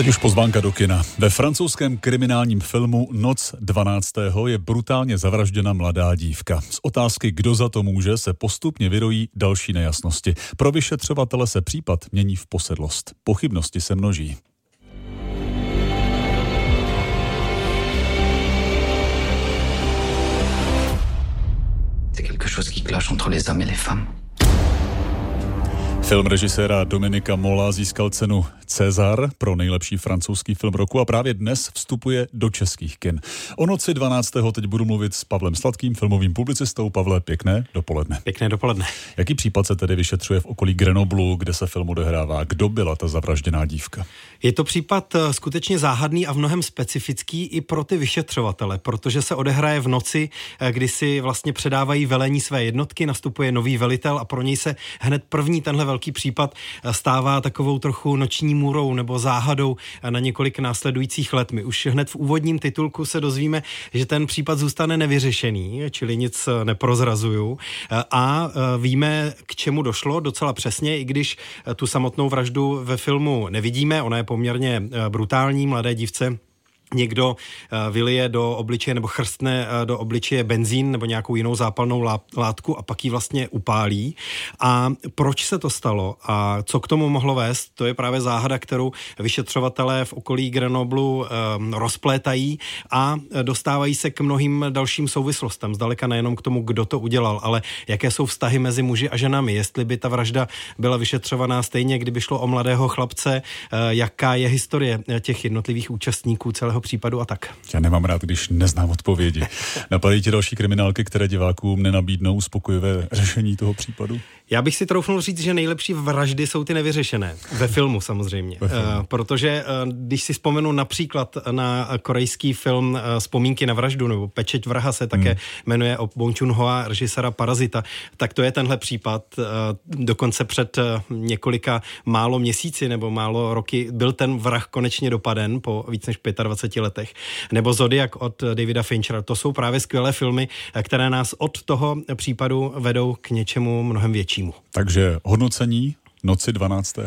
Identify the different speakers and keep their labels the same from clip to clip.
Speaker 1: teď už pozvánka do kina. Ve francouzském kriminálním filmu Noc 12. je brutálně zavražděna mladá dívka. Z otázky, kdo za to může, se postupně vyrojí další nejasnosti. Pro vyšetřovatele se případ mění v posedlost. Pochybnosti se množí.
Speaker 2: C'est quelque chose qui cloche entre les hommes et les femmes.
Speaker 1: Film režiséra Dominika Mola získal cenu Cezar pro nejlepší francouzský film roku a právě dnes vstupuje do českých kin. O noci 12. teď budu mluvit s Pavlem Sladkým, filmovým publicistou. Pavle, pěkné dopoledne.
Speaker 3: Pěkné dopoledne.
Speaker 1: Jaký případ se tedy vyšetřuje v okolí Grenoblu, kde se film odehrává? Kdo byla ta zavražděná dívka?
Speaker 3: Je to případ eh, skutečně záhadný a v mnohem specifický i pro ty vyšetřovatele, protože se odehraje v noci, eh, kdy si vlastně předávají velení své jednotky, nastupuje nový velitel a pro něj se hned první tenhle velký případ eh, stává takovou trochu noční můrou nebo záhadou na několik následujících let. My už hned v úvodním titulku se dozvíme, že ten případ zůstane nevyřešený, čili nic neprozrazuju. A víme, k čemu došlo docela přesně, i když tu samotnou vraždu ve filmu nevidíme, ona je poměrně brutální. Mladé dívce někdo uh, vylije do obličeje nebo chrstne uh, do obličeje benzín nebo nějakou jinou zápalnou látku a pak ji vlastně upálí. A proč se to stalo a co k tomu mohlo vést, to je právě záhada, kterou vyšetřovatelé v okolí Grenoblu uh, rozplétají a dostávají se k mnohým dalším souvislostem. Zdaleka nejenom k tomu, kdo to udělal, ale jaké jsou vztahy mezi muži a ženami. Jestli by ta vražda byla vyšetřovaná stejně, kdyby šlo o mladého chlapce, jaká je historie těch jednotlivých účastníků celého toho případu a tak.
Speaker 1: Já nemám rád, když neznám odpovědi. Napadají ti další kriminálky, které divákům nenabídnou uspokojivé řešení toho případu?
Speaker 3: Já bych si troufnul říct, že nejlepší vraždy jsou ty nevyřešené. Ve filmu samozřejmě. Ve filmu. Uh, protože uh, když si vzpomenu například na korejský film uh, Vzpomínky na vraždu, nebo Pečeť vraha se také hmm. jmenuje o Bong Joon-hoa, režisera Parazita, tak to je tenhle případ. Dokonce před několika málo měsíci nebo málo roky byl ten vrah konečně dopaden po víc než 25 letech. Nebo Zodiak od Davida Finchera. To jsou právě skvělé filmy, které nás od toho případu vedou k něčemu mnohem většímu.
Speaker 1: Takže hodnocení noci 12.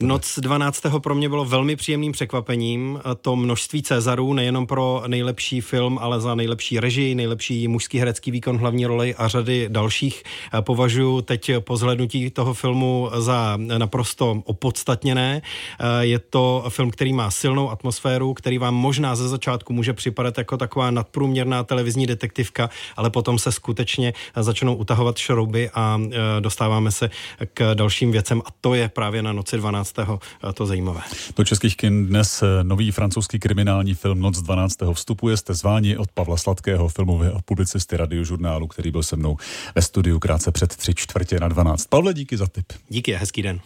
Speaker 3: Noc 12. pro mě bylo velmi příjemným překvapením. To množství Cezarů, nejenom pro nejlepší film, ale za nejlepší režii, nejlepší mužský herecký výkon hlavní roli a řady dalších považuji teď po zhlednutí toho filmu za naprosto opodstatněné. Je to film, který má silnou atmosféru, který vám možná ze začátku může připadat jako taková nadprůměrná televizní detektivka, ale potom se skutečně začnou utahovat šrouby a dostáváme se k dalším věcem a to je právě na noci 12 12. to zajímavé.
Speaker 1: Do českých kin dnes eh, nový francouzský kriminální film Noc 12. vstupuje. Jste zváni od Pavla Sladkého, filmového publicisty radiožurnálu, který byl se mnou ve studiu krátce před tři čtvrtě na 12. Pavle, díky za tip.
Speaker 3: Díky, hezký den.